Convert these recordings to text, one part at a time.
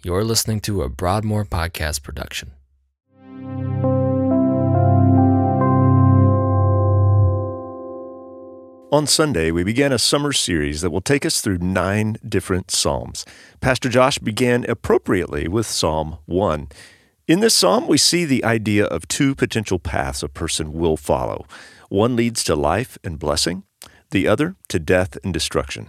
You're listening to a Broadmoor podcast production. On Sunday, we began a summer series that will take us through nine different Psalms. Pastor Josh began appropriately with Psalm 1. In this psalm, we see the idea of two potential paths a person will follow. One leads to life and blessing, the other to death and destruction.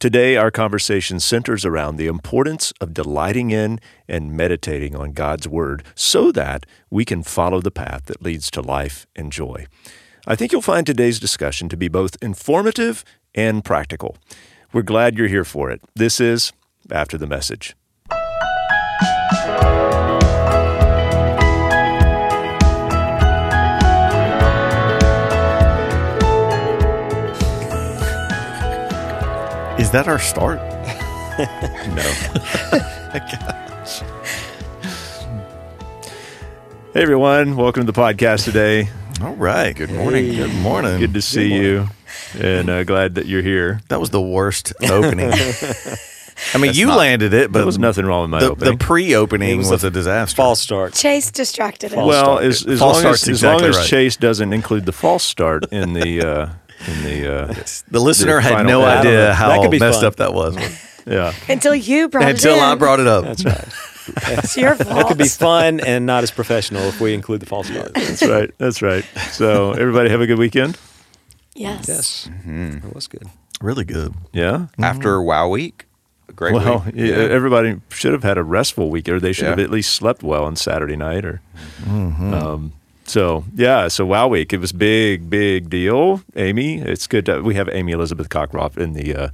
Today, our conversation centers around the importance of delighting in and meditating on God's Word so that we can follow the path that leads to life and joy. I think you'll find today's discussion to be both informative and practical. We're glad you're here for it. This is After the Message. Is that our start? No. Hey everyone, welcome to the podcast today. All right. Good morning. Good morning. Good to see you, and uh, glad that you're here. that was the worst opening. I mean, you not- landed it, but There was nothing wrong with my the, the pre-opening was, was a, a disaster. False start. Chase distracted us. well, start. as, as False long as, start's as long exactly as right. Chase doesn't include the false start in the uh, in the uh, The listener The had no battle. idea That how could be messed fun. up that was yeah. Until you brought until it in. I brought it up. That's right. It's your fault. That could be fun and not as professional if we include the false start. That's right. That's right. So everybody have a good weekend. Yes. Yes, It was good. Really good. Yeah. after Wow Week. A great Well, week. yeah, everybody should have had a restful week, or they should have at least slept well on Saturday night. Or um, so, yeah. So Wow Week, it was big, big deal. Amy, it's good. To, we have Amy Elizabeth Cockroft in the uh,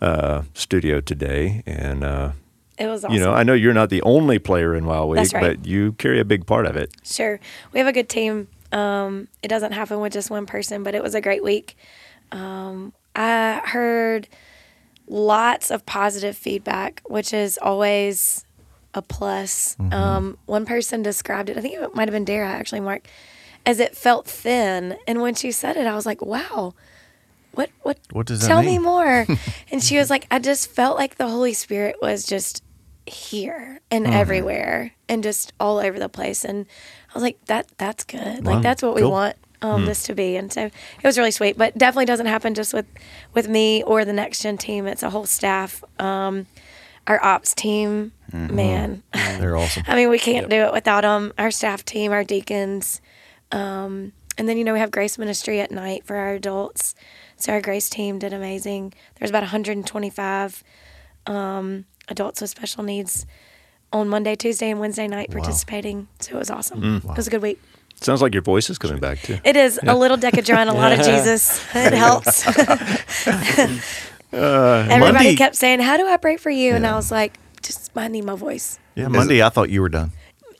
uh, studio today, and uh, It was awesome. you know, I know you're not the only player in Wow Week, right. but you carry a big part of it. Sure. We have a good team. Um, it doesn't happen with just one person, but it was a great week. Um, I heard lots of positive feedback, which is always a plus. Um, one person described it, I think it might have been Dara actually, Mark, as it felt thin. And when she said it, I was like, wow. What what What does that mean? tell me more? and she was like, I just felt like the Holy Spirit was just here and Mm-hmm. everywhere and just all over the place. And I was like, that that's good. Like that's what we want um, this to be. And so it was really sweet. But definitely doesn't happen just with with me or the next gen team. It's a whole staff. Um, our ops team, man. They're awesome. I mean, we can't do it without them. Our staff team, our deacons, um, and then you know we have Grace Ministry at night for our adults. So our Grace team did amazing. There's about 125 um, adults with special needs on Monday, Tuesday, and Wednesday night participating. So it was awesome. It was a good week. Sounds like your voice is coming back too. It is a little Decadron, a lot of Jesus. It helps. Everybody Monday- kept saying, "How do I pray for you?" And I was like, "Just I need my voice." Yeah, Monday I thought you were done.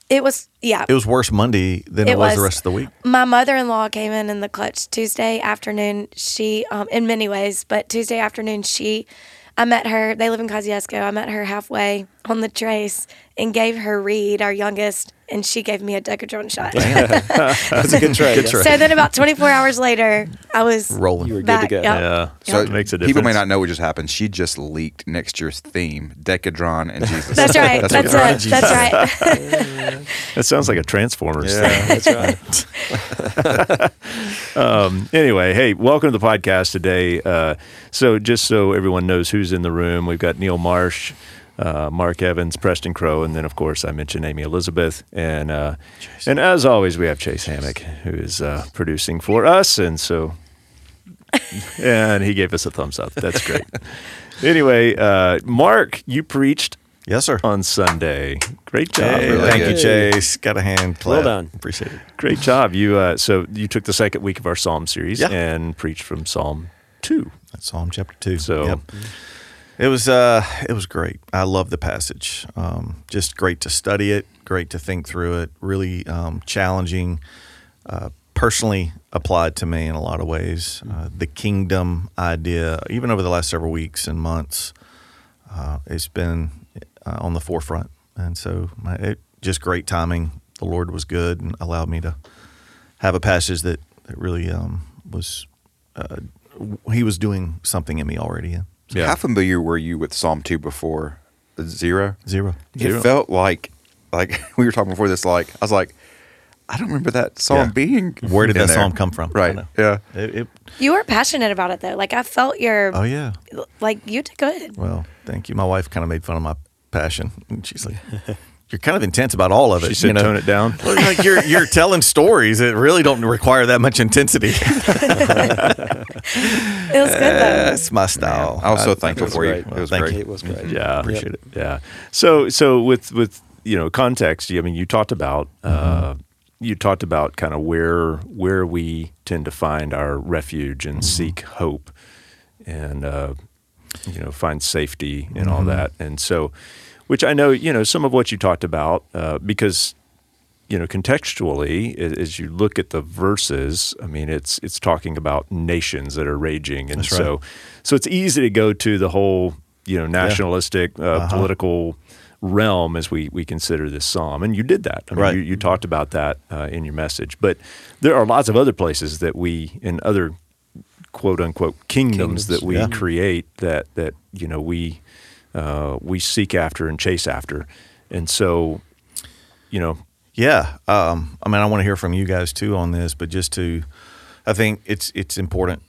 It was yeah. It was worse Monday than it, It was, the rest of the week. my mother-in-law came in in the clutch Tuesday afternoon. She, um, in many ways, but Tuesday afternoon, she, I met her. They live in Kosciusko. I met her halfway on the trace and gave her Reed, our youngest, and she gave me a Decadron shot. That's a good trade. Good trade. so then, about 24 hours later, I was Rolling. You were good to go. Yep. Yeah. So it makes a difference. people may not know what just happened. She just leaked next year's theme, Decadron and Jesus. That's right. That's, what it. it That's right. That sounds like a Transformers thing. Yeah, that's right. Um, anyway, hey, welcome to the podcast today. Uh, so, just so everyone knows who's in the room, we've got Neil Marsh, uh, Mark Evans, Preston Crow, and then, of course, I mentioned Amy Elizabeth. And uh, and as always, we have Chase Hammock, who is uh, producing for us. And so, and he gave us a thumbs up. That's great. anyway, uh, Mark, you preached Yes, sir. on Sunday. Great job. Hey, really thank you. Chase. Got a hand clap. Well done. Appreciate it. Great job. You uh, so you took the second week of our Psalm series Yeah. and preached from Psalm two. That's Psalm chapter two. So Yep. It was uh it was great. I love the passage. Um, just great to study it, great to think through it, really um, challenging, uh, personally applied to me in a lot of ways. Uh, the kingdom idea, even over the last several weeks and months, uh, it's been uh, on the forefront, and so my, it, just great timing. The Lord was good and allowed me to have a passage that that really um, was. Uh, he was doing something in me already. Yeah. Yeah. How familiar were you with Psalm 2 before zero. Zero. It felt like like we were talking before this. Like I was like, I don't remember that psalm Yeah. being. Where did in that there. song come from? I Right. know. Yeah. It, it, You were passionate about it though. Like I felt your oh yeah. like you did good. Well, thank you. My wife kind of made fun of my passion. And she's like, "You're kind of intense about all of it." She said, you know? "Tone it down." Well, like you're you're telling stories that really don't require that much intensity. It was good though. That's my style. I was so thankful was for you. great. It was Thank great. you. It was great. Yeah, Appreciate it. Yeah. So so with with you know context, I mean, you talked about uh, you talked about kind of where where we tend to find our refuge and seek hope, and uh, you know find safety and all that, and so which I know you know some of what you talked about uh, because you know, contextually, as you look at the verses, I mean, it's it's talking about nations that are raging, and That's right. so so it's easy to go to the whole you know nationalistic uh, Uh-huh. political realm as we we consider this psalm, and you did that. I mean, Right. you, you talked about that uh, in your message, but there are lots of other places that we in other quote unquote kingdoms, Kingdoms, that we yeah. create that that you know we uh, we seek after and chase after, and so you know Yeah, um, I mean, I want to hear from you guys too on this, but just to, I think it's it's important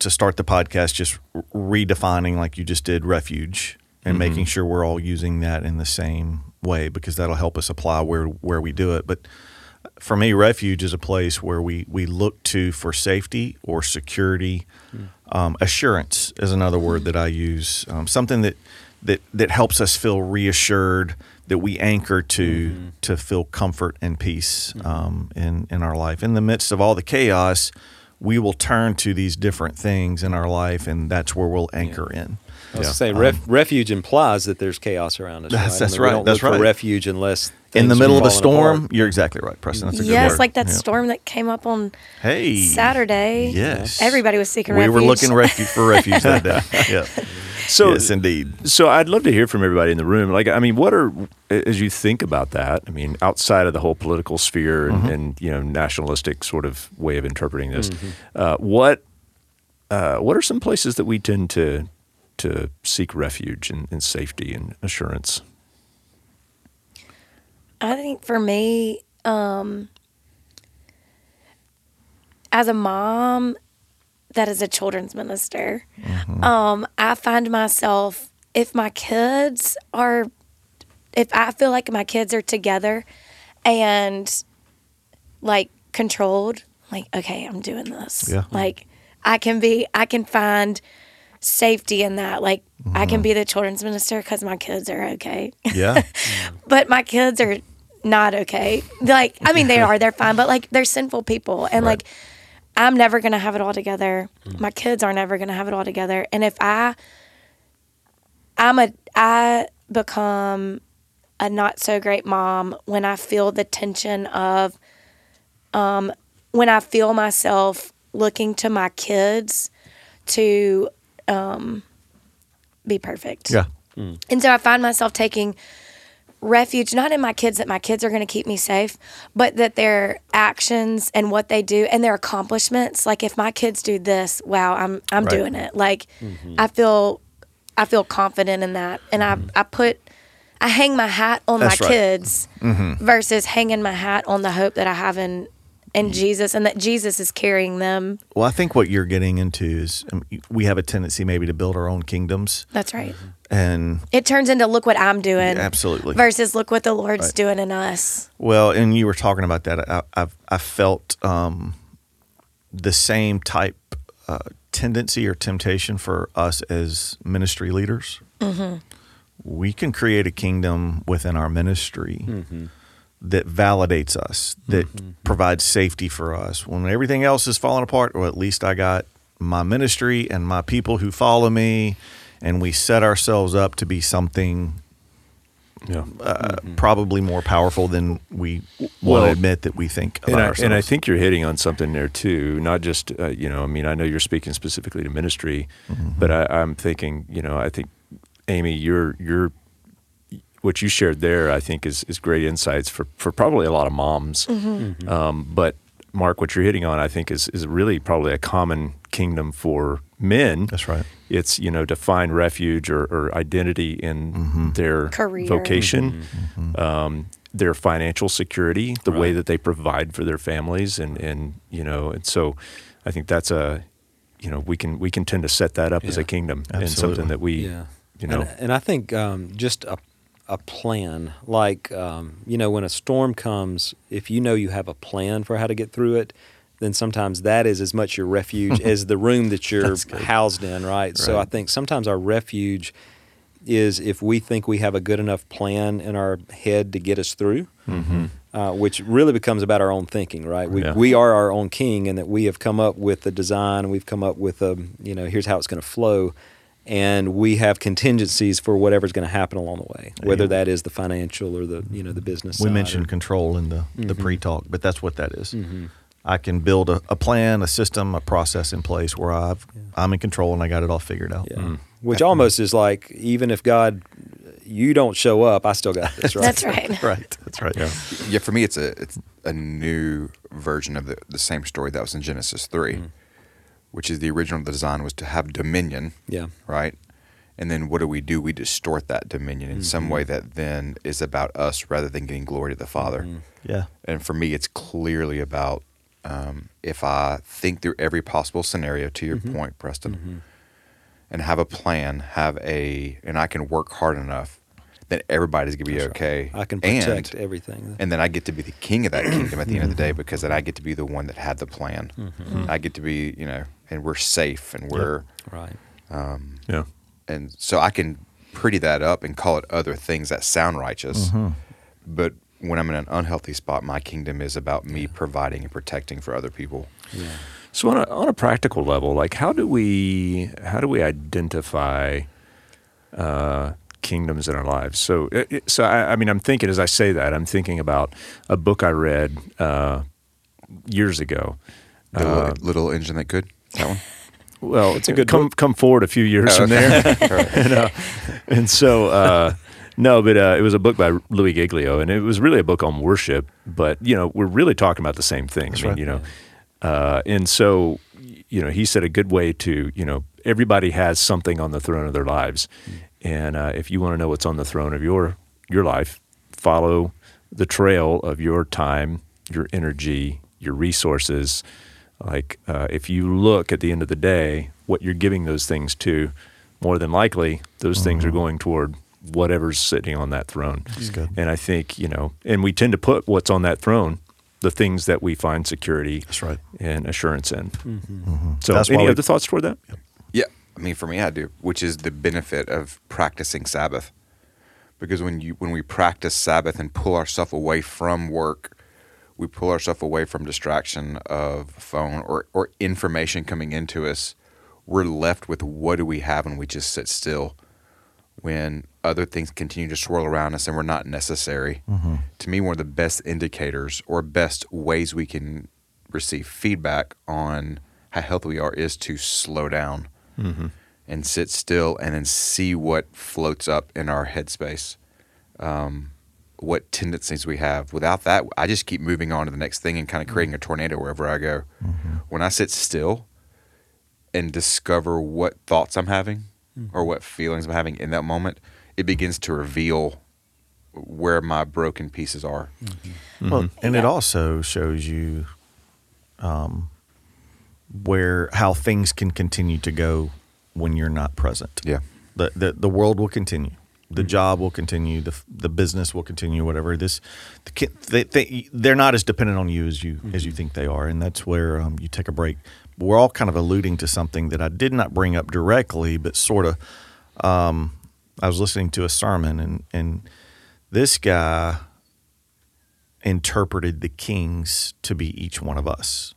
to start the podcast just redefining, like you just did, refuge, and making sure we're all using that in the same way because that'll help us apply where where we do it. But for me, refuge is a place where we we look to for safety or security. Um, assurance is another word that I use. Um, something that that that helps us feel reassured that we anchor to to feel comfort and peace um, in in our life. In the midst of all the chaos, we will turn to these different things in our life, and that's where we'll anchor in. I was Yeah. saying, ref, refuge implies that there's chaos around us. That's- right? that's I mean, we right, don't that's look right. For refuge unless in the middle of a storm, apart. you're exactly right, Preston. That's a good yes, word. like that Yeah. storm that came up on Hey, Saturday. Yes, Everybody was seeking We refuge. were looking refuge for refuge that day. Yeah. So yes, indeed. So I'd love to hear from everybody in the room. Like, I mean, what are as you think about that? I mean, outside of the whole political sphere and, and you know nationalistic sort of way of interpreting this, uh, what uh, what are some places that we tend to to seek refuge and, and safety and assurance? I think for me, um, as a mom that is a children's minister, um, I find myself if my kids are, if I feel like my kids are together and like controlled, like, okay, I'm doing this. Yeah. Like, I can be, I can find safety in that. Like, I can be the children's minister because my kids are okay Yeah. but my kids are not okay. Like, I mean, they are, they're fine, but like, they're sinful people. And like, I'm never to have it all together. My kids are never to have it all together. And if I, I'm a, I become a not so great mom when I feel the tension of, um, when I feel myself looking to my kids to, um, be perfect. yeah. Mm. And so I find myself taking refuge not in my kids that my kids are going to keep me safe, but that their actions and what they do and their accomplishments. Like if my kids do this, wow, I'm I'm Right. doing it. Like mm-hmm. I feel I feel confident in that, and I mm-hmm. I put. I hang my hat on That's my right. kids mm-hmm. versus hanging my hat on the hope that I have in in Jesus and that Jesus is carrying them. Well, I think what you're getting into is um, we have a tendency maybe to build our own kingdoms, That's right. and It turns into look what I'm doing. absolutely. Versus look what the Lord's Right. doing in us. Well, and you were talking about that. I, I've I felt um, the same type uh, tendency or temptation for us as ministry leaders. We can create a kingdom within our ministry that validates us, that provides safety for us. When everything else is falling apart, or at least I got my ministry and my people who follow me, and we set ourselves up to be something Yeah. uh, probably more powerful than we want to admit that we think about And I, ourselves. and I think you're hitting on something there too. Not just uh, you know, I mean, I know you're speaking specifically to ministry, but I, I'm thinking, you know, I think Amy, you're you're what you shared there. I think is is great insights for for probably a lot of moms. Um, but Mark, what you're hitting on, I think, is is really probably a common kingdom for men. That's right. It's you know to find refuge or, or identity in Mm-hmm. their Career. vocation, um, their financial security, the way that they provide for their families, and and you know, and so I think that's a you know we can we can tend to set that up as a kingdom and something that we Yeah. you know and, and I think um, just a a plan, like um, you know, when a storm comes, if you know you have a plan for how to get through it, then sometimes that is as much your refuge as the room that you're housed in, right? So I think sometimes our refuge is if we think we have a good enough plan in our head to get us through. Uh, which really becomes about our own thinking, right? We, Yeah. we are our own king, and that we have come up with the design. We've come up with a, you know, here's how it's going to flow, and we have contingencies for whatever's going to happen along the way, whether that is the financial or the, you know, the business. We side mentioned or- control in the, the Mhm. pre-talk, but that's what that is. Mhm. I can build a, a plan, a system, a process in place where I've I'm in control and I got it all figured out. Yeah. Mm. Which almost is like, even if God, you don't show up, I still got this, right? That's right. right. That's right. Yeah. Yeah, for me, it's a it's a new version of the, the same story that was in Genesis 3 Mm. Which is the original design was to have dominion, Yeah. right? And then what do we do? We distort that dominion in some way mm-hmm. that then is about us rather than getting glory to the Father. Mhm. Yeah. And for me, it's clearly about um, if I think through every possible scenario, to your mm-hmm. point, Preston, mm-hmm. and have a plan, have a, and I can work hard enough, then everybody's gonna be That's right. okay. I can And- protect everything. and then I get to be the king of that kingdom at the end of the day because then I get to be the one that had the plan. I get to be, you know, and we're safe and we're, right. um, yeah and so I can pretty that up and call it other things that sound righteous. But when I'm in an unhealthy spot, my kingdom is about me providing and protecting for other people. Yeah. So on a, on a practical level, like how do we how do we identify uh, kingdoms in our lives? So it, it- so I, I mean, I'm thinking as I say that, I'm thinking about a book I read uh, years ago. The Uh, little, little engine that could that one. well, it's a good come come forward a few years from there, and, uh, and so uh, no, but uh, it was a book by Louis Giglio, and it was really a book on worship. But you know, we're really talking about the same thing. I mean, right. you know, uh, and so you know, he said a good way to you know, everybody has something on the throne of their lives, and uh, if you want to know what's on the throne of your your life, follow the trail of your time, your energy, your resources. Like uh, if you look at the end of the day, what you're giving those things to, more than likely those things are going toward whatever's sitting on that throne. That's good. And I think you know, and we tend to put what's on that throne, the things that we find security That's right. and assurance in. Mm-hmm. So, That's why any we- other thoughts toward that? Yeah, I mean, for me, I do, which is the benefit of practicing Sabbath, because when you when we practice Sabbath and pull ourselves away from work, we pull ourselves away from distraction of phone or or information coming into us. We're left with what do we have, and we just sit still. When other things continue to swirl around us and we're not necessary, to me, one of the best indicators or best ways we can receive feedback on how healthy we are is to slow down and sit still and then see what floats up in our headspace, um, what tendencies we have. Without that, I just keep moving on to the next thing and kind of creating mm-hmm. a tornado wherever I go. Mm-hmm. When I sit still and discover what thoughts I'm having or mm-hmm. what feelings I'm having in that moment, it begins to reveal where my broken pieces are. Well, and it also shows you um, where how things can continue to go when you're not present. Yeah. The the, the world will continue. The job will continue. The the business will continue. Whatever this, the, they, they they're not as dependent on you as you as you think they are, and that's where um, you take a break. We're all kind of alluding to something that I did not bring up directly, but sort of. Um, I was listening to a sermon, and and this guy interpreted the kings to be each one of us.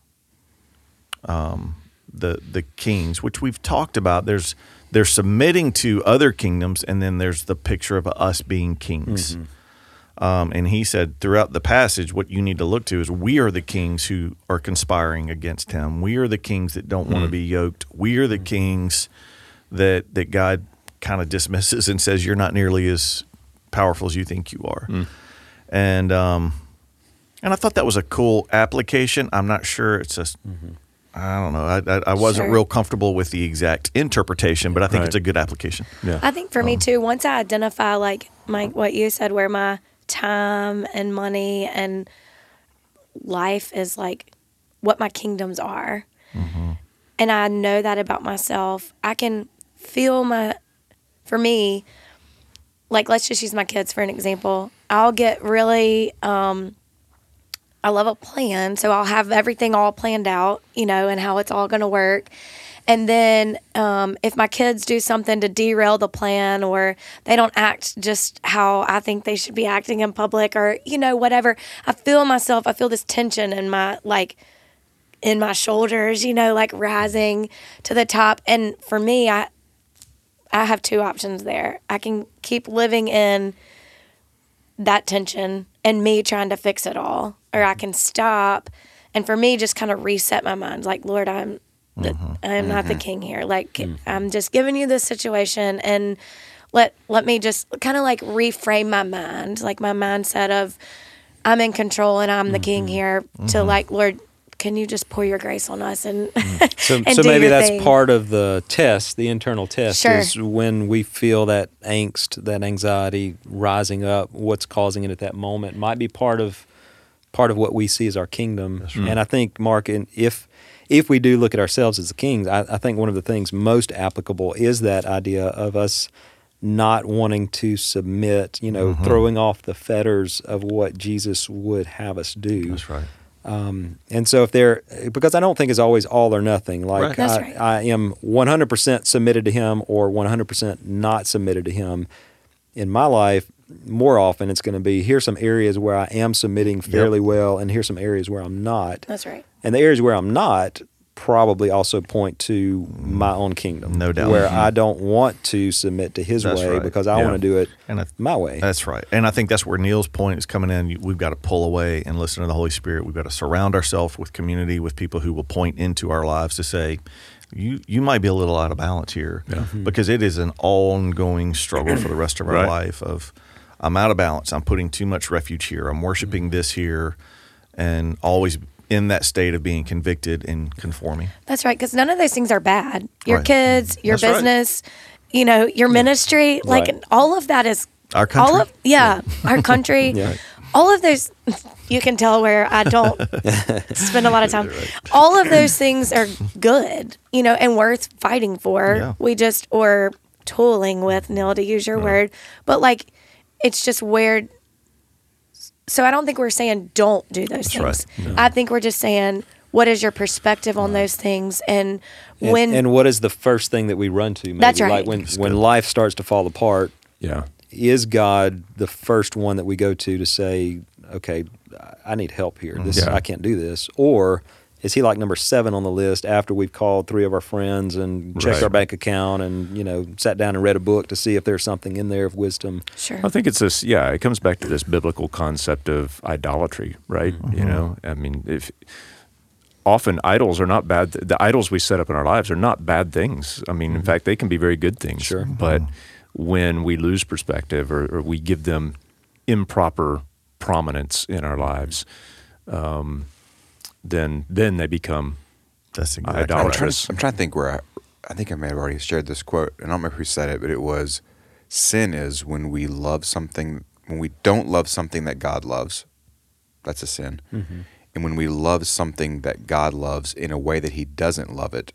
Um, the the kings, which we've talked about, there's they're submitting to other kingdoms, and then there's the picture of us being kings. Mm-hmm. Um, and he said throughout the passage, what you need to look to is we are the kings who are conspiring against him. We are the kings that don't want to mm. be yoked. We are the mm. kings that that God kind of dismisses and says you're not nearly as powerful as you think you are. Mm. And um, And I thought that was a cool application. I'm not sure it's a. I don't know. I, I, I wasn't Sure. real comfortable with the exact interpretation, but I think Right. it's a good application. Yeah. I think for me too, once I identify like my what you said, where my time and money and life is like what my kingdoms are, and I know that about myself, I can feel my. For me, like let's just use my kids for an example. I'll get really. um I love a plan, so I'll have everything all planned out, you know, and how it's all going to work. And then um, if my kids do something to derail the plan or they don't act just how I think they should be acting in public or, you know, whatever, I feel myself, I feel this tension in my, like, in my shoulders, you know, like rising to the top. And for me, I, I have two options there. I can keep living in that tension and me trying to fix it all, or I can stop and for me just kind of reset my mind, like Lord, I'm the, mm-hmm. I'm not the mm-hmm. king here. Like mm-hmm. I'm just giving you this situation and let let me just kind of like reframe my mind, like my mindset of I'm in control and I'm the king here. To like Lord, can you just pour your grace on us and mm. So, and so do maybe your that's thing. part of the test, the internal test, Sure. is when we feel that angst, that anxiety rising up. What's causing it at that moment might be part of part of what we see as our kingdom. And I think, Mark, and if if we do look at ourselves as the kings, I, I think one of the things most applicable is that idea of us not wanting to submit, you know, throwing off the fetters of what Jesus would have us do. That's right. Um, and so if they're because I don't think it's always all or nothing. Like Right. I, right. I am 100% submitted to him or 100% not submitted to him. In my life, more often it's going to be here's some areas where I am submitting fairly well, and here's some areas where I'm not. That's right. And the areas where I'm not probably also point to my own kingdom. No doubt. Where Mhm. I don't want to submit to his That's way right. because I Yeah. want to do it And I- my way. That's right. And I think that's where Neil's point is coming in. We've got to pull away and listen to the Holy Spirit. We've got to surround ourselves with community, with people who will point into our lives to say, you, you might be a little out of balance here because it is an ongoing struggle for the rest of our Right. life of I'm out of balance. I'm putting too much refuge here. I'm worshiping mm-hmm. this here and always in that state of being convicted and conforming. That's right, because none of those things are bad. Your Right. kids, mm-hmm. your That's right. business, you know, your ministry, like Right. all of that is Our All country. of yeah, our country. Yeah. All of those, you can tell where I don't spend a lot of time. All of those things are good, you know, and worth fighting for. Yeah. We just or tooling with Neil to use your word, but like it's just where. So I don't think we're saying don't do those That's things. I think we're just saying what is your perspective on those things and And, when and what is the first thing that we run to? Maybe? That's right. Like when when life starts to fall apart, Yeah. is God the first one that we go to to say, okay, I need help here. This mm-hmm. Yeah. I can't do this, or is he like number seven on the list after we've called three of our friends and checked Right. our bank account and you know sat down and read a book to see if there's something in there of wisdom? sure I think it's this. Yeah, it comes back to this biblical concept of idolatry, right? Mm-hmm. You know, I mean, if often idols are not bad. The idols we set up in our lives are not bad things. I mean, in mm-hmm. fact, they can be very good things. Sure. But mm-hmm. when we lose perspective or, or we give them improper prominence in our lives, um, then then they become That's exactly Idolatry. I'm trying, to, I'm trying to think where I, I think I may have already shared this quote. and I don't remember who said it, but it was sin is when we love something, when we don't love something that God loves. That's a sin. And when we love something that God loves in a way that he doesn't love it,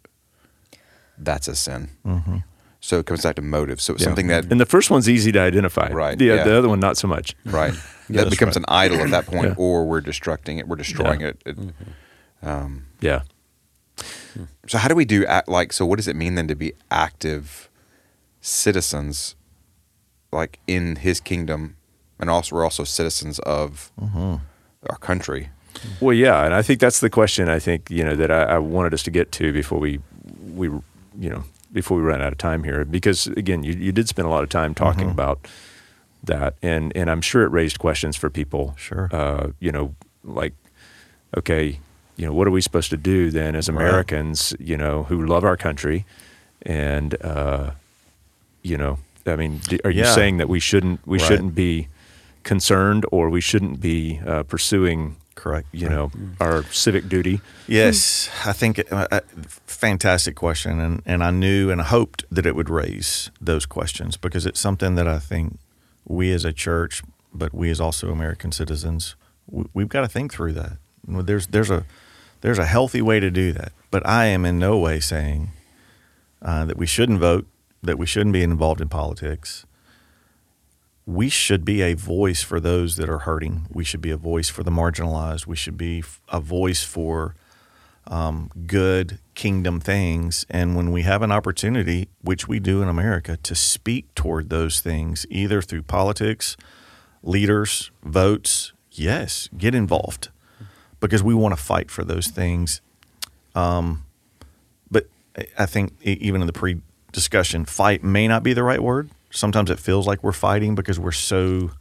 that's a sin. Mm-hmm. So it comes back to motive. So it's yeah. something that, and the first one's easy to identify. Right, The, yeah. the other one not so much. right, that becomes right. an idol at that point, Yeah. or we're destructing it, we're destroying Yeah. it. it um, Yeah. So how do we do act like so what does it mean then to be active citizens like in his kingdom and also we're also citizens of our country. Well, yeah, and I think that's the question. I think you know that I, I wanted us to get to before we we you know before we ran out of time here, because again, you, you did spend a lot of time talking about that, and and I'm sure it raised questions for people. Sure. uh, you know, like okay, you know, what are we supposed to do then as Right. Americans? You know, who love our country, and uh, you know, I mean, are you Yeah. saying that we shouldn't we Right. shouldn't be concerned or we shouldn't be uh, pursuing Correct. you know, our civic duty. Yes, I think uh, uh, fantastic question, and and I knew and I hoped that it would raise those questions because it's something that I think we as a church, but we as also American citizens, we, we've got to think through that. There's there's a there's a healthy way to do that, but I am in no way saying uh, that we shouldn't vote, that we shouldn't be involved in politics. We should be a voice for those that are hurting. We should be a voice for the marginalized. We should be a voice for um, good kingdom things. And when we have an opportunity, which we do in America, to speak toward those things, either through politics, leaders, votes, yes, get involved because we want to fight for those things. Um, but I- think even in the pre discussion, fight may not be the right word. Sometimes it feels like we're fighting because we're so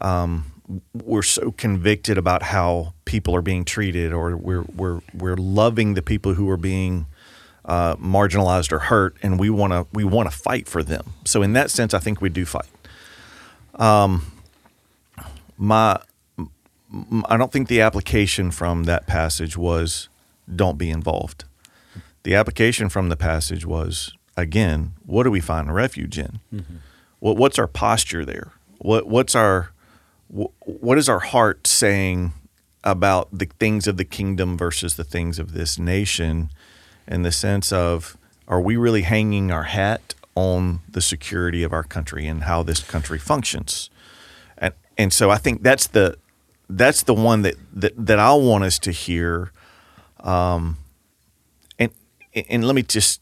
um, we're so convicted about how people are being treated, or we're we're we're loving the people who are being uh, marginalized or hurt, and we want to we want to fight for them. So in that sense, I think we do fight. Um, my I don't think the application from that passage was don't be involved. The application from the passage was again, what do we find refuge in? Mm-hmm. What what's our posture there? What what's our what is our heart saying about the things of the kingdom versus the things of this nation in the sense of are we really hanging our hat on the security of our country and how this country functions and and so I think that's the that's the one that that, that I want us to hear um and and let me just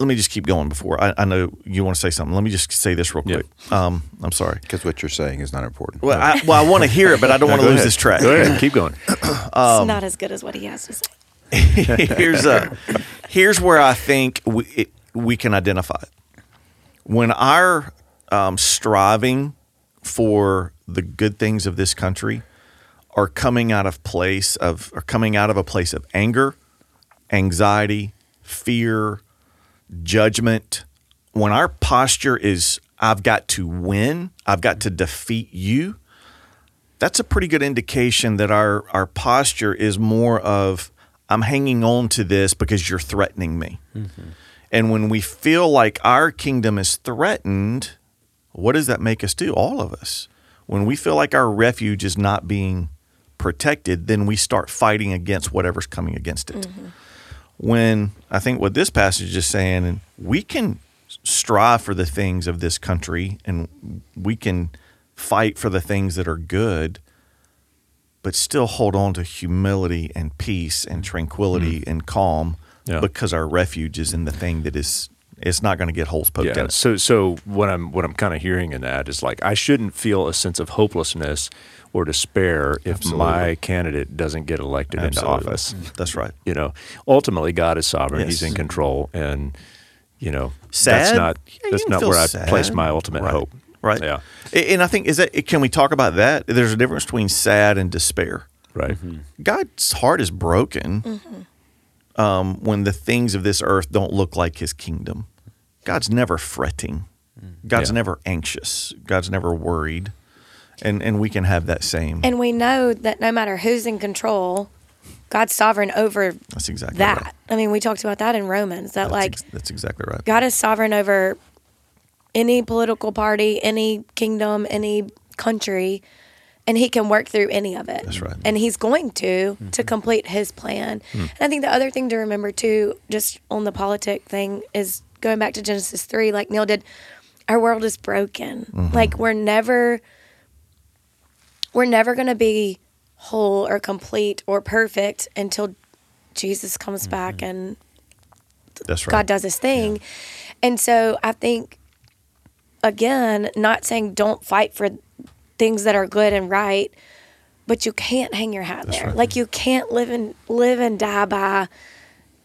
let me just keep going before I, I know you want to say something let me just say this real Yeah. quick um I'm sorry Because what you're saying is not important. well I, well I want to hear it but I don't want to lose ahead. this track Go ahead, keep going. Um, it's not as good as what he has to say. here's a here's where I think we it, we can identify it. When our um, striving for the good things of this country are coming out of place of are coming out of a place of anger, anxiety, fear, judgment. When our posture is I've got to win, I've got to defeat you, that's a pretty good indication that our our posture is more of I'm hanging on to this because you're threatening me. Mm-hmm. And when we feel like our kingdom is threatened, what does that make us do? All of us. When we feel like our refuge is not being protected, then we start fighting against whatever's coming against it. When I think what this passage is saying, and we can strive for the things of this country and we can fight for the things that are good, but still hold on to humility and peace and tranquility mm. and calm Yeah. because our refuge is in the thing that is it's not going to get holes poked in it. So so what I'm what I'm kind of hearing in that is like I shouldn't feel a sense of hopelessness or despair if Absolutely. my candidate doesn't get elected Absolutely. into office. Mm, that's right. You know, ultimately God is sovereign. He's in control, and you know Sad? that's not Yeah, that's not feel where I place my ultimate Right. hope. Right. Yeah. And I think is that can we talk about that? There's a difference between sad and despair. Right. Mm-hmm. God's heart is broken mm-hmm. Um, when the things of this earth don't look like His kingdom. God's never fretting. God's Yeah. never anxious. God's never worried, and and we can have that same. And we know that no matter who's in control, God's sovereign over that's exactly that. right. I mean, we talked about that in Romans that That's, like ex- that's exactly right. God is sovereign over any political party, any kingdom, any country, and he can work through any of it. That's right. And he's going to to mm-hmm. complete his plan. Hmm. And I think the other thing to remember too, just on the politic thing, is going back to Genesis three, like Neil did, our world is broken. Mm-hmm. Like we're never we're never gonna be whole or complete or perfect until Jesus comes mm-hmm. back and That's right. God does his thing. And so I think, again, not saying don't fight for things that are good and right, but you can't hang your hat there. right. Like you can't live and live and die by,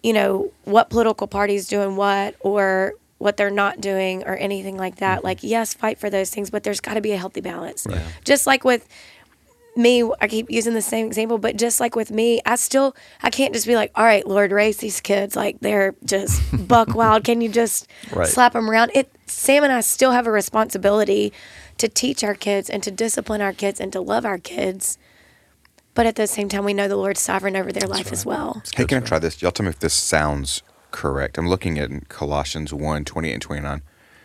you know, what political party's doing what or what they're not doing or anything like that. Mm-hmm. Like, yes, fight for those things, but there's got to be a healthy balance. Just like with me, I keep using the same example, but just like with me, I still I can't just be like, all right, Lord, raise these kids like they're just buck wild. Can you just Right. slap them around? It Sam and I still have a responsibility to teach our kids and to discipline our kids and to love our kids. but at the same time, we know the Lord's sovereign over their life as well. Hey, can I try this? Y'all tell me if this sounds correct. I'm looking at Colossians 1 28 and 29.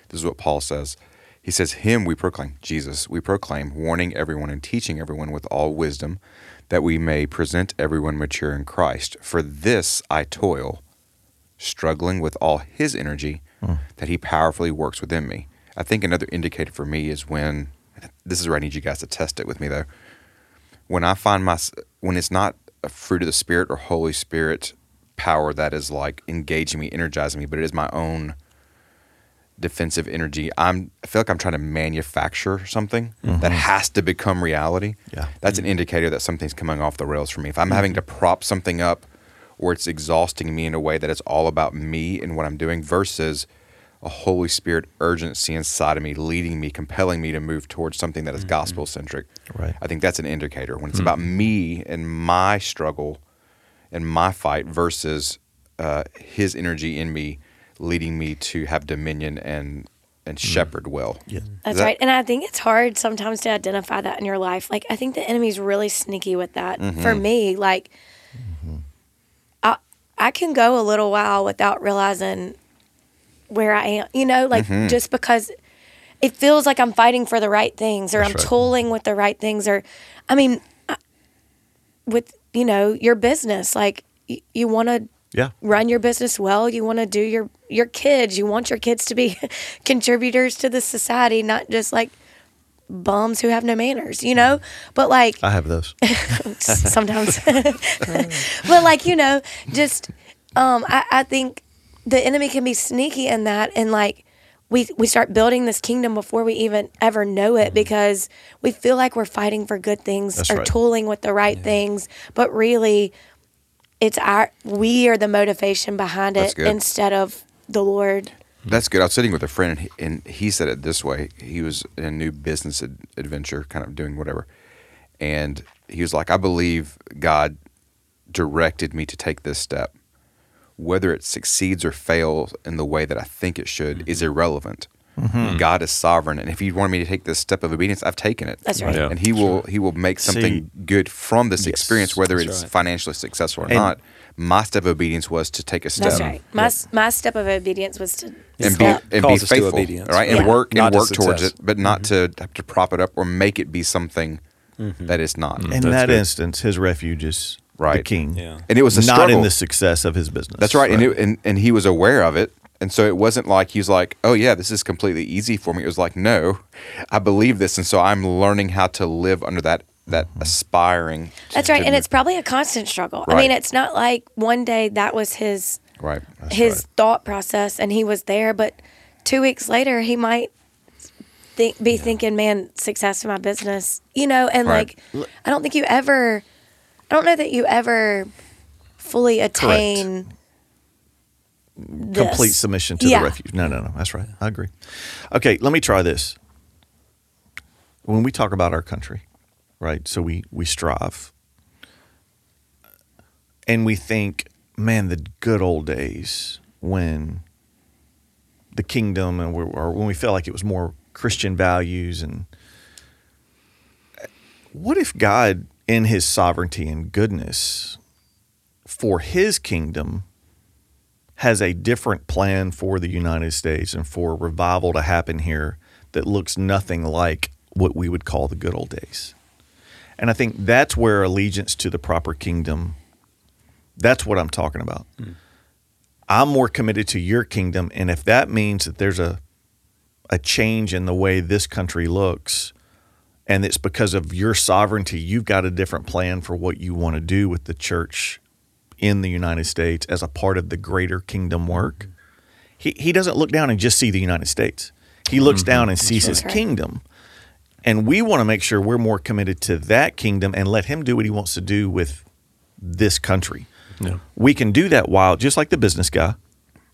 This is what Paul says. He says, Him we proclaim, Jesus, we proclaim, warning everyone and teaching everyone with all wisdom, that we may present everyone mature in Christ. For this I toil, struggling with all His energy that He powerfully works within me. I think another indicator for me is when, this is where I need you guys to test it with me though. When I find my, when it's not a fruit of the Spirit or Holy Spirit power that is like engaging me, energizing me, but it is my own defensive energy. I'm I feel like I'm trying to manufacture something that mm-hmm. has to become reality. Yeah. That's an indicator that something's coming off the rails for me. If I'm having mm-hmm. to prop something up or it's exhausting me in a way that it's all about me and what I'm doing versus a Holy Spirit urgency inside of me, leading me, compelling me to move towards something that is mm-hmm. gospel centric. Right. I think that's an indicator when it's mm-hmm. about me and my struggle and my fight versus uh, His energy in me, leading me to have dominion and and mm. shepherd well. Yeah. That's that- right. And I think it's hard sometimes to identify that in your life. Like, I think the enemy's really sneaky with that. Mm-hmm. For me, like, I, I can go a little while without realizing where I am, you know, like just because it feels like I'm fighting for the right things or That's I'm right. toiling with the right things or, I mean, I- with, you know, your business, like, y- you want to Yeah. run your business well. You want to do your your kids. You want your kids to be contributors to the society, not just like bums who have no manners. You know, but like I have those. sometimes, but like you know, just um, I, I think the enemy can be sneaky in that, and like we we start building this kingdom before we even ever know it mm-hmm. because we feel like we're fighting for good things That's or right. tooling with the right things, but really it's our we are the motivation behind it instead of the Lord. That's good. I was sitting with a friend, and he, and he said it this way. He was in a new business ad- adventure, kind of doing whatever, and he was like, "I believe God directed me to take this step. Whether it succeeds or fails in the way that I think it should is mm-hmm. irrelevant. Mm-hmm. God is sovereign, and if He wanted me to take this step of obedience, I've taken it. That's right. Yeah. and He will He will make something good from this experience, whether it's right. financially successful or And- not. My step of obedience was to take a step That's right. My my step of obedience was to and be and be Calls to faithful, obedience. right? And Yeah. work Not and to work towards it, but not mm-hmm. to have to prop it up or make it be something that it's not. In That's that good. instance, his refuge is the Right. king. Yeah. And it was a not struggle. in the success of his business. That's right, and, it, and and he was aware of it, and so it wasn't like he was like, "Oh yeah, this is completely easy for me." It was like, "No, I believe this," and so I'm learning how to live under that that mm-hmm. aspiring. That's right, and move- it's probably a constant struggle. I mean, it's not like one day that was his right. his thought process and he was there, but two weeks later he might think be thinking, "Man, success in my business," you know, and Right. like I don't think you ever, I don't know that you ever fully attain complete submission to Yeah. the refuge. No, no, no. That's right. I agree. Okay, let me try this. When we talk about our country, right? So we we strive, and we think, man, the good old days when the kingdom and we or when we felt like it was more Christian values and what if God in his sovereignty and goodness for his kingdom has a different plan for the United States and for revival to happen here that looks nothing like what we would call the good old days. And I think that's where allegiance to the proper kingdom that's what I'm talking about. Hmm. I'm more committed to your kingdom and if that means that there's a a change in the way this country looks and it's because of your sovereignty you've got a different plan for what you want to do with the church in the United States as a part of the greater kingdom work. Mm-hmm. He he doesn't look down and just see the United States. He looks mm-hmm. down and sees his right. kingdom. And we want to make sure we're more committed to that kingdom and let him do what he wants to do with this country. Yeah. We can do that while just like the business guy,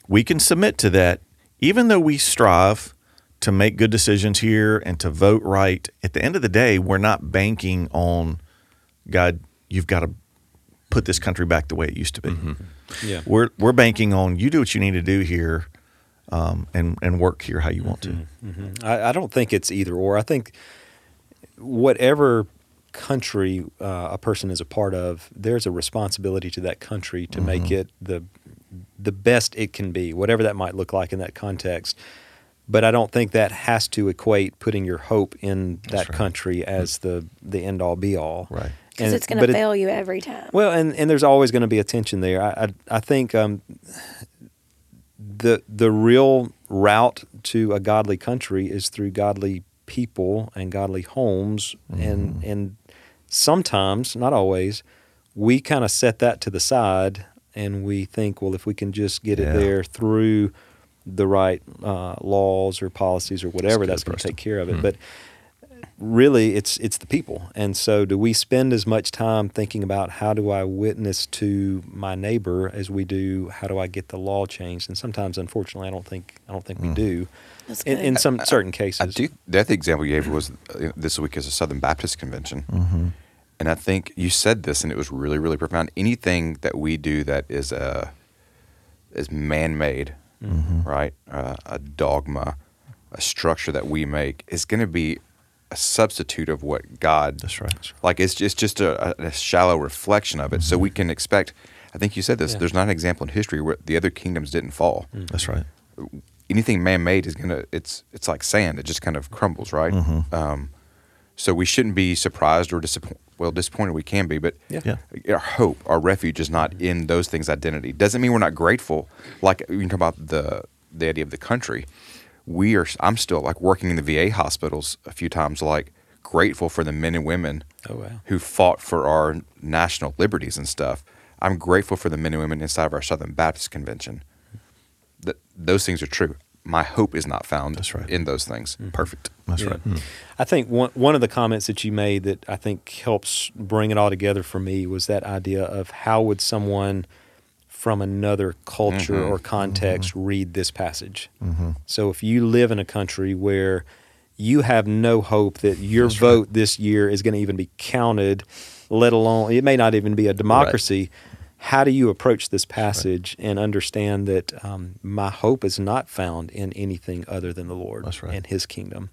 we can submit to that even though we strive to make good decisions here and to vote right. At the end of the day, we're not banking on God, you've got to put this country back the way it used to be. Yeah. We're we're banking on you do what you need to do here, um, and and work here how you want to. I, I don't think it's either or. I think whatever country uh, a person is a part of, there's a responsibility to that country to make Mm-hmm. it the the best it can be, whatever that might look like in that context. But I don't think that has to equate putting your hope in that right. Mm-hmm. country as the the end all be all. Right. Because it's going but to it- fail you every time. well, and, and there's always going to be a tension there. I I, I think um, the the real route to a godly country is through godly people and godly homes, and and sometimes, not always, we kind of set that to the side and we think, well, if we can just get Yeah. it there through the right uh, laws or policies or whatever, that's going to take care of it. But really it's it's the people and so do we spend as much time thinking about how do i witness to my neighbor as we do how do i get the law changed and sometimes unfortunately i don't think i don't think we do in, in some certain cases I do. That the example you gave was uh, this week is a Southern Baptist convention, Mm-hmm. and I think you said this, and it was really, really profound. Anything that we do that is a is man made, Mm-hmm. right? Uh, a dogma, a structure that we make is going to be a substitute of what God. That's right. Like it's it's just a, a shallow reflection of it. So we can expect. I think you said this. Yeah. There's not an example in history where the other kingdoms didn't fall That's right. anything man-made is gonna it's it's like sand it just kind of crumbles right Mm-hmm. um, so we shouldn't be surprised or disappointed well disappointed we can be but Yeah. Yeah. our hope our refuge is not in those things identity doesn't mean we're not grateful like you can talk about the the idea of the country we are i'm still like working in the va hospitals a few times like grateful for the men and women Oh, wow. who fought for our national liberties and stuff i'm grateful for the men and women inside of our southern baptist convention that those things are true. My hope is not found That's right. in those things. Mm. Perfect. That's Yeah. right. Mm. I think one one of the comments that you made that I think helps bring it all together for me was that idea of how would someone from another culture Mhm. or context mm-hmm. read this passage. Mm-hmm. So if you live in a country where you have no hope that your vote this year is going to even be counted, let alone it may not even be a democracy. How do you approach this passage and understand that um, my hope is not found in anything other than the Lord right. and His kingdom?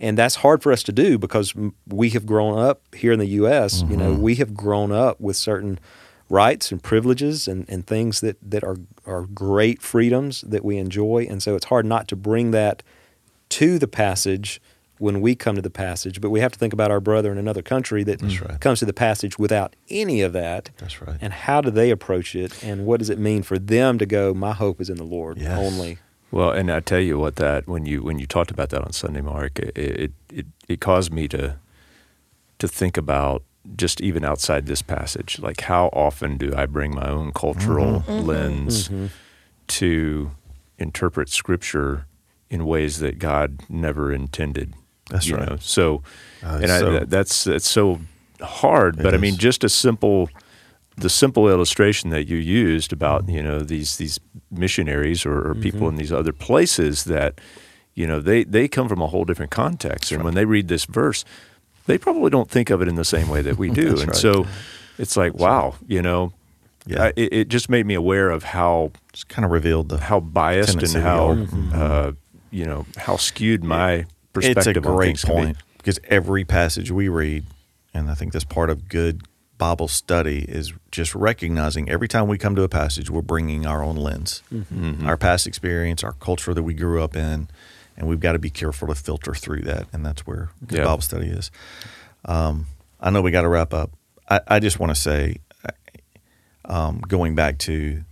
And that's hard for us to do because we have grown up here in the U.S. You know, we have grown up with certain rights and privileges and, and things that, that are, are great freedoms that we enjoy. And so it's hard not to bring that to the passage when we come to the passage. But we have to think about our brother in another country that That's right. comes to the passage without any of that. That's right. And how do they approach it? And what does it mean for them to go, my hope is in the Lord Yes. only? Well, and I tell you what that when you when you talked about that on Sunday, Mark, it it it, it caused me to to think about just even outside this passage, like how often do I bring my own cultural mm-hmm. Mm-hmm. lens mm-hmm. to interpret Scripture in ways that God never intended? That's right. know? So, Uh, and so- that- that's that's so hard. It But I mean, just a simple the simple illustration that you used about you know these these missionaries or, or people in these other places that you know they they come from a whole different context and when they read this verse they probably don't think of it in the same way that we do and right. so it's like wow you know Yeah. I, it, it just made me aware of how It's kind of revealed the how biased and how uh, you know how skewed my It's a perspective great can be. point because every passage we read, and I think that's part of good Bible study, is just recognizing every time we come to a passage, we're bringing our own lens, Mm-hmm. our past experience, our culture that we grew up in, and we've got to be careful to filter through that, and that's where good. Bible study is. Um, I know we got to wrap up. I, I just want to say, um, going back to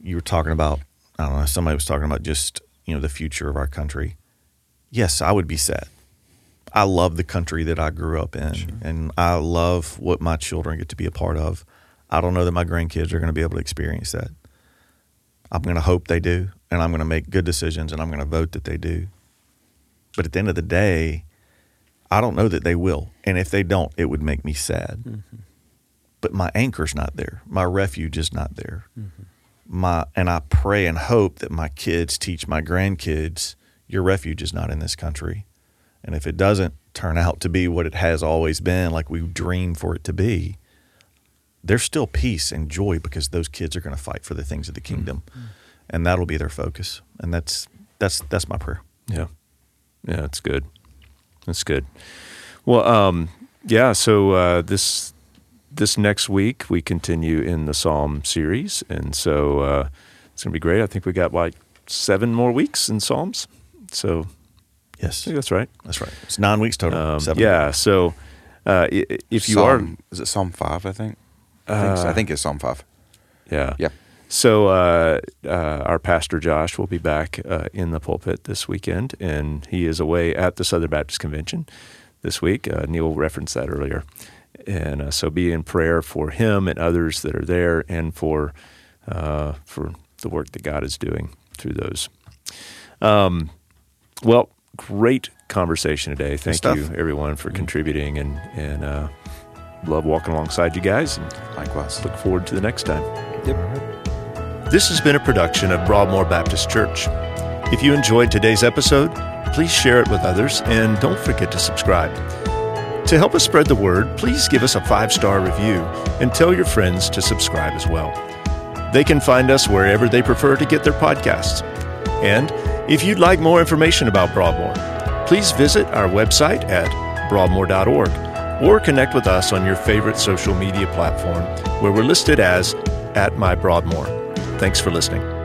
you were talking about, I don't know, somebody was talking about just you know the future of our country yes, I would be sad. I love the country that I grew up in, and I love what my children get to be a part of. I don't know that my grandkids are going to be able to experience that. I'm going to hope they do, and I'm going to make good decisions, and I'm going to vote that they do. But at the end of the day, I don't know that they will. And if they don't, it would make me sad. Mm-hmm. But my anchor's not there. My refuge is not there. Mm-hmm. My and I pray and hope that my kids teach my grandkids your refuge is not in this country. And if it doesn't turn out to be what it has always been, like we dream for it to be, there's still peace and joy because those kids are going to fight for the things of the kingdom, and that'll be their focus. And that's that's that's my prayer. Yeah. Yeah, that's good. That's good. Well, um, yeah, so uh, this this next week we continue in the Psalm series, and so uh, it's going to be great. I think we got like seven more weeks in Psalms, so Yes, that's right. that's right. It's nine weeks total. Um, Seven. yeah, so uh, if you Psalm, is it Psalm five? I think. I think, so. I Uh, think it's Psalm five. yeah, Yeah. So uh, uh, our pastor Josh will be back uh, in the pulpit this weekend, and he is away at the Southern Baptist Convention this week. Uh, Neil referenced that earlier, and uh, so be in prayer for him and others that are there, and for uh, for the work that God is doing through those. Um, well, great conversation today. Thank you, everyone, for contributing, and and uh, love walking alongside you guys, and Likewise. look forward to the next time. Yep. This has been a production of Broadmoor Baptist Church. If you enjoyed today's episode, please share it with others and don't forget to subscribe. To help us spread the word, please give us a five star review and tell your friends to subscribe as well. They can find us wherever they prefer to get their podcasts. And if you'd like more information about Broadmoor, please visit our website at broadmoor.org or connect with us on your favorite social media platform where we're listed as at my Broadmoor. Thanks for listening.